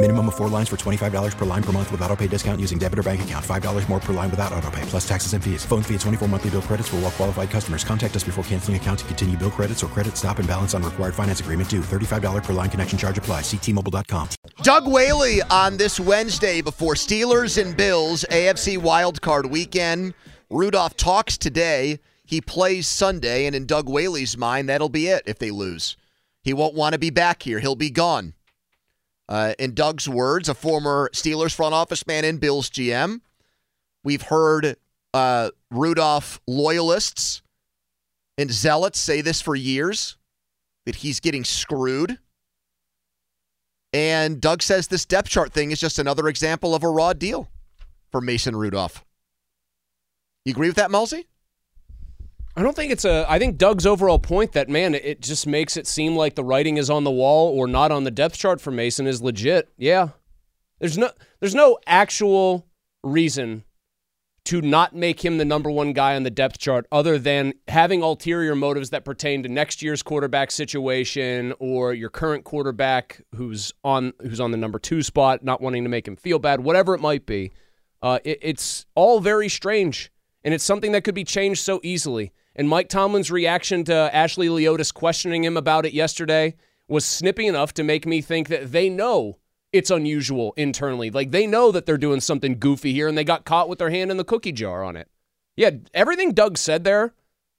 Minimum of four lines for $25 per line per month with auto pay discount using debit or bank account. $5 more per line without auto pay, plus taxes and fees. Phone fee at 24 monthly bill credits for all well qualified customers. Contact us before canceling account to continue bill credits or credit stop and balance on required finance agreement due. $35 per line connection charge apply. Ctmobile.com. Doug Whaley on this Wednesday before Steelers and Bills AFC wildcard weekend. Rudolph talks today. He plays Sunday, and in Doug Whaley's mind, that'll be it if they lose. He won't want to be back here. He'll be gone. Uh, in Doug's words, a former Steelers front office man and Bills GM, we've heard uh, Rudolph loyalists and zealots say this for years that he's getting screwed. And Doug says this depth chart thing is just another example of a raw deal for Mason Rudolph. You agree with that, Mulsey? I don't think it's a. I think Doug's overall point that man, it just makes it seem like the writing is on the wall or not on the depth chart for Mason is legit. Yeah, there's no there's no actual reason to not make him the number one guy on the depth chart other than having ulterior motives that pertain to next year's quarterback situation or your current quarterback who's on who's on the number two spot, not wanting to make him feel bad, whatever it might be. Uh, it, it's all very strange, and it's something that could be changed so easily. And Mike Tomlin's reaction to Ashley Leotis questioning him about it yesterday was snippy enough to make me think that they know it's unusual internally. Like they know that they're doing something goofy here and they got caught with their hand in the cookie jar on it. Yeah, everything Doug said there,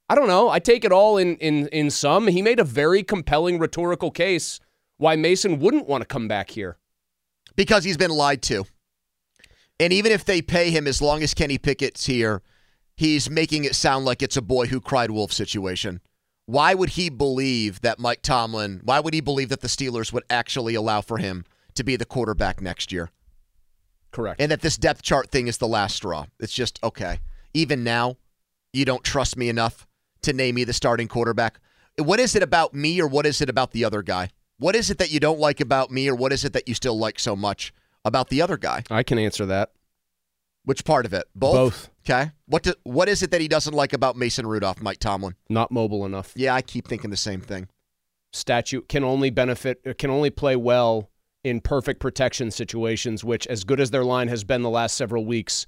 I don't know. I take it all in in in some. He made a very compelling rhetorical case why Mason wouldn't want to come back here. Because he's been lied to. And even if they pay him as long as Kenny Pickett's here, he's making it sound like it's a boy who cried wolf situation. Why would he believe that Mike Tomlin, why would he believe that the Steelers would actually allow for him to be the quarterback next year? Correct. And that this depth chart thing is the last straw. It's just, okay, even now, you don't trust me enough to name me the starting quarterback. What is it about me or what is it about the other guy? What is it that you don't like about me or what is it that you still like so much about the other guy? I can answer that. Which part of it? Both. Both. Okay. What do, what is it that he doesn't like about Mason Rudolph, Mike Tomlin? Not mobile enough. Yeah, I keep thinking the same thing. Statue can only benefit uh, can only play well in perfect protection situations, which as good as their line has been the last several weeks,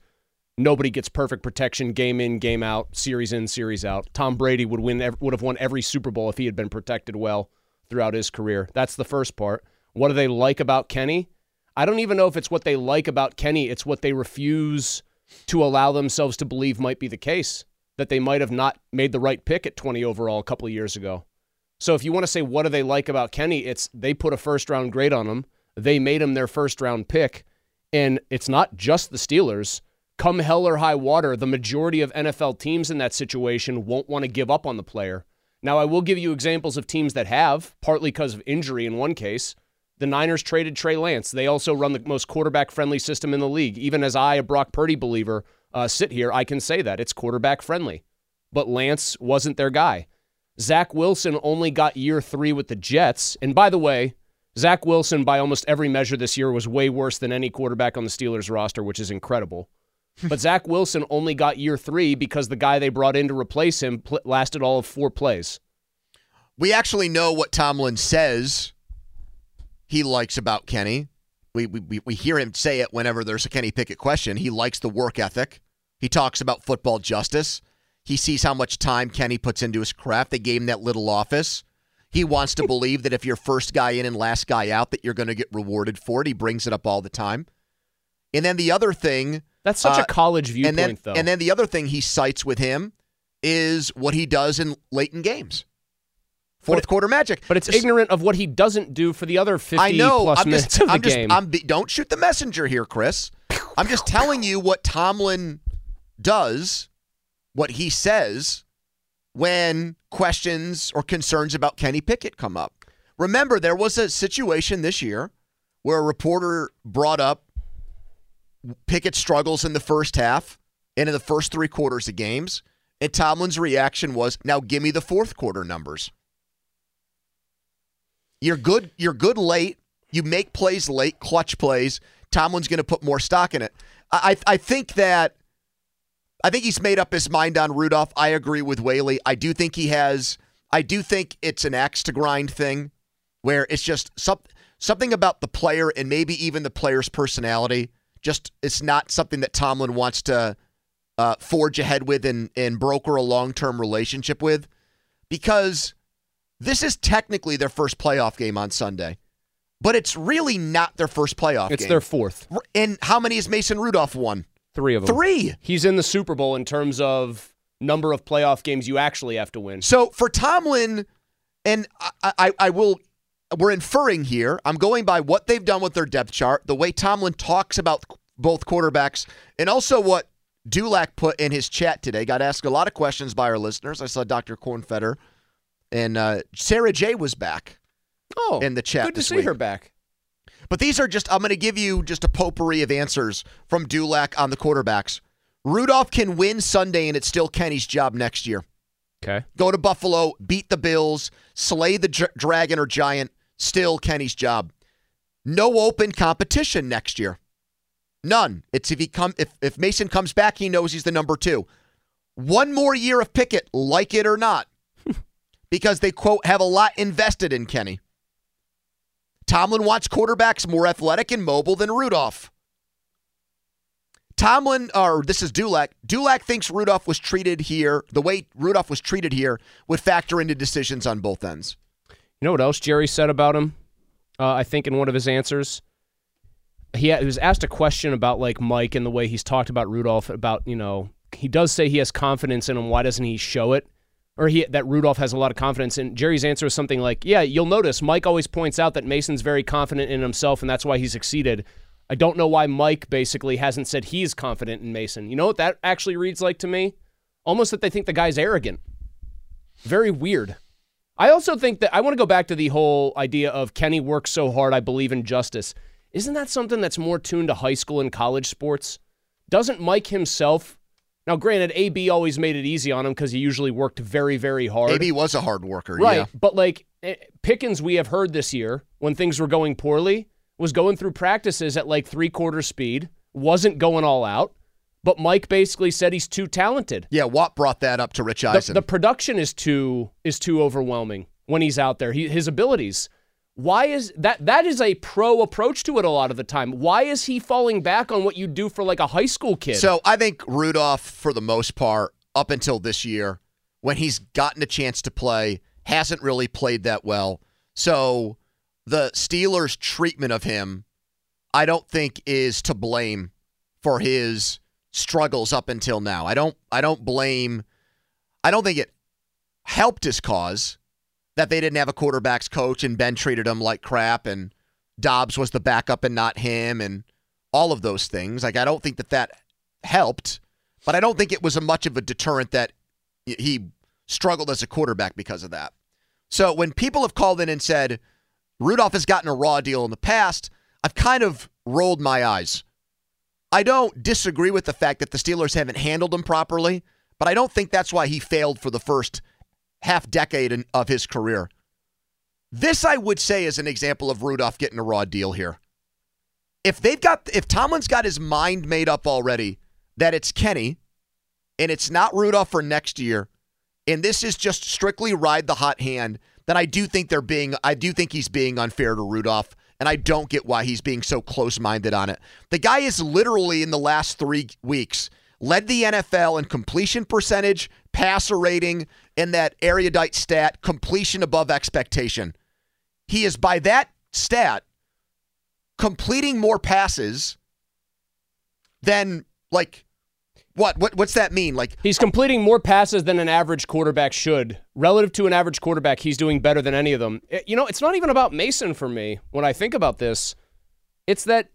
nobody gets perfect protection game in, game out, series in, series out. Tom Brady would win would have won every Super Bowl if he had been protected well throughout his career. That's the first part. What do they like about Kenny? I don't even know if it's what they like about Kenny, it's what they refuse to allow themselves to believe might be the case that they might have not made the right pick at 20 overall a couple of years ago. So if you want to say what do they like about Kenny, it's they put a first round grade on him. They made him their first round pick. And it's not just the Steelers. Come hell or high water, the majority of NFL teams in that situation won't want to give up on the player. Now, I will give you examples of teams that have, partly because of injury in one case. The Niners traded Trey Lance. They also run the most quarterback friendly system in the league. Even as I, a Brock Purdy believer, uh, sit here, I can say that it's quarterback friendly. But Lance wasn't their guy. Zach Wilson only got year three with the Jets. And by the way, Zach Wilson, by almost every measure this year, was way worse than any quarterback on the Steelers roster, which is incredible. but Zach Wilson only got year three because the guy they brought in to replace him pl- lasted all of four plays. We actually know what Tomlin says he likes about Kenny. We, we, we hear him say it whenever there's a Kenny Pickett question. He likes the work ethic. He talks about football justice. He sees how much time Kenny puts into his craft. They gave him that little office. He wants to believe that if you're first guy in and last guy out, that you're going to get rewarded for it. He brings it up all the time. And then the other thing That's such uh, a college viewpoint, and then, though. And then the other thing he cites with him is what he does in late in games. Fourth it- quarter magic. But it's Just- ignorant of what he doesn't do for the other 50 I know. plus I'm minutes just, of the I'm just, game. I'm be, don't shoot the messenger here, Chris. I'm just telling you what Tomlin does, what he says when questions or concerns about Kenny Pickett come up. Remember, there was a situation this year where a reporter brought up Pickett's struggles in the first half and in the first three quarters of games. And Tomlin's reaction was, now give me the fourth quarter numbers. You're good. You're good late. You make plays late, clutch plays. Tomlin's going to put more stock in it. I, I think that I think he's made up his mind on Rudolph. I agree with Whaley. I do think he has. I do think it's an axe to grind thing, where it's just some, something about the player and maybe even the player's personality. Just it's not something that Tomlin wants to uh, forge ahead with and and broker a long term relationship with, because this is technically their first playoff game on Sunday, but it's really not their first playoff it's game. their fourth. and how many has Mason Rudolph won? Three of them. Three. He's in the Super Bowl in terms of number of playoff games you actually have to win. So for Tomlin, and I, I, I will, we're inferring here. I'm going by what they've done with their depth chart, the way Tomlin talks about both quarterbacks, and also what Dulac put in his chat today. Got asked a lot of questions by our listeners. I saw Dr. Cornfetter and uh, Sarah J was back. Oh, in the chat Good to see week. her back. But these are just, I'm going to give you just a potpourri of answers from Dulac on the quarterbacks. Rudolph can win Sunday, and it's still Kenny's job next year. Okay. Go to Buffalo, beat the Bills, slay the dr- dragon or giant, still Kenny's job. No open competition next year. None. It's if he come if, if Mason comes back, he knows he's the number two. One more year of Pickett, like it or not. Because they quote have a lot invested in Kenny. Tomlin wants quarterbacks more athletic and mobile than Rudolph. Tomlin, or this is Dulac. Dulac thinks Rudolph was treated here, the way Rudolph was treated here, would factor into decisions on both ends. You know what else Gerry said about him? Uh, I think in one of his answers, he, he was asked a question about like Mike and the way he's talked about Rudolph. About you know, he does say he has confidence in him. Why doesn't he show it? Or he that Rudolph has a lot of confidence. And Gerry's answer was something like, "Yeah, you'll notice Mike always points out that Mason's very confident in himself, and that's why he succeeded." I don't know why Mike basically hasn't said he's confident in Mason. You know what that actually reads like to me? Almost that they think the guy's arrogant. Very weird. I also think that I want to go back to the whole idea of Kenny works so hard, I believe in justice. Isn't that something that's more tuned to high school and college sports? Doesn't Mike himself? Now, granted, AB always made it easy on him because he usually worked very, very hard. AB was a hard worker, Right. yeah. But like eh, Pickens, we have heard this year when things were going poorly, was going through practices at like three quarter speed, wasn't going all out. But Mike basically said he's too talented. Yeah, Watt brought that up to Rich The, Eisen. the production is too is too overwhelming when he's out there. He, his abilities. Why is that? That is a pro approach to it a lot of the time. Why is he falling back on what you do for like a high school kid? So I think Rudolph, for the most part, up until this year, when he's gotten a chance to play, hasn't really played that well. So the Steelers' treatment of him, I don't think is to blame for his struggles up until now. I don't I don't blame I don't think it helped his cause that they didn't have a quarterbacks coach and Ben treated him like crap and Dobbs was the backup and not him and all of those things. Like I don't think that that helped, but I don't think it was a much of a deterrent that he struggled as a quarterback because of that. So when people have called in and said Rudolph has gotten a raw deal in the past, I've kind of rolled my eyes. I don't disagree with the fact that the Steelers haven't handled him properly, but I don't think that's why he failed for the first half decade in, of his career. This, I would say, is an example of Rudolph getting a raw deal here. If they've got, if Tomlin's got his mind made up already that it's Kenny and it's not Rudolph for next year, and this is just strictly ride the hot hand, then I do think they're being, I do think he's being unfair to Rudolph, and I don't get why he's being so close minded on it. The guy is literally in the last three weeks led the NFL in completion percentage, passer rating, and that erudite stat, completion above expectation. He is by that stat completing more passes than like What? What? What's that mean? Like he's completing more passes than an average quarterback should. Relative to an average quarterback, he's doing better than any of them. It, you know, it's not even about Mason for me when I think about this. It's that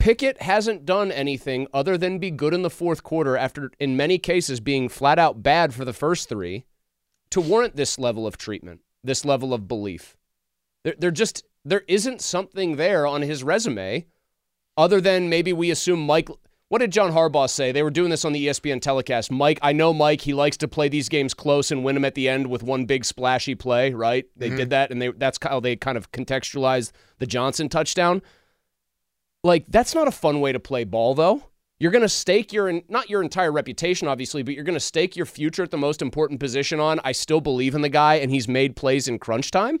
Pickett hasn't done anything other than be good in the fourth quarter after, in many cases, being flat out bad for the first three to warrant this level of treatment, this level of belief. There, there just there isn't something there on his resume other than maybe we assume Mike what did John Harbaugh say? They were doing this on the ESPN telecast. Mike, I know Mike. He likes to play these games close and win them at the end with one big splashy play. Right? They mm-hmm. did that, and they, that's how they kind of contextualized the Johnson touchdown. Like that's not a fun way to play ball, though. You're going to stake your not your entire reputation, obviously, but you're going to stake your future at the most important position on. I still believe in the guy, and he's made plays in crunch time.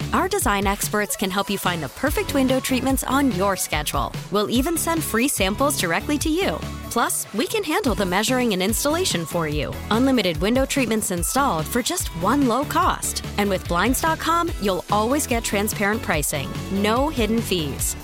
Our design experts can help you find the perfect window treatments on your schedule. We'll even send free samples directly to you. Plus, we can handle the measuring and installation for you. Unlimited window treatments installed for just one low cost. And with Blinds.com, you'll always get transparent pricing, no hidden fees.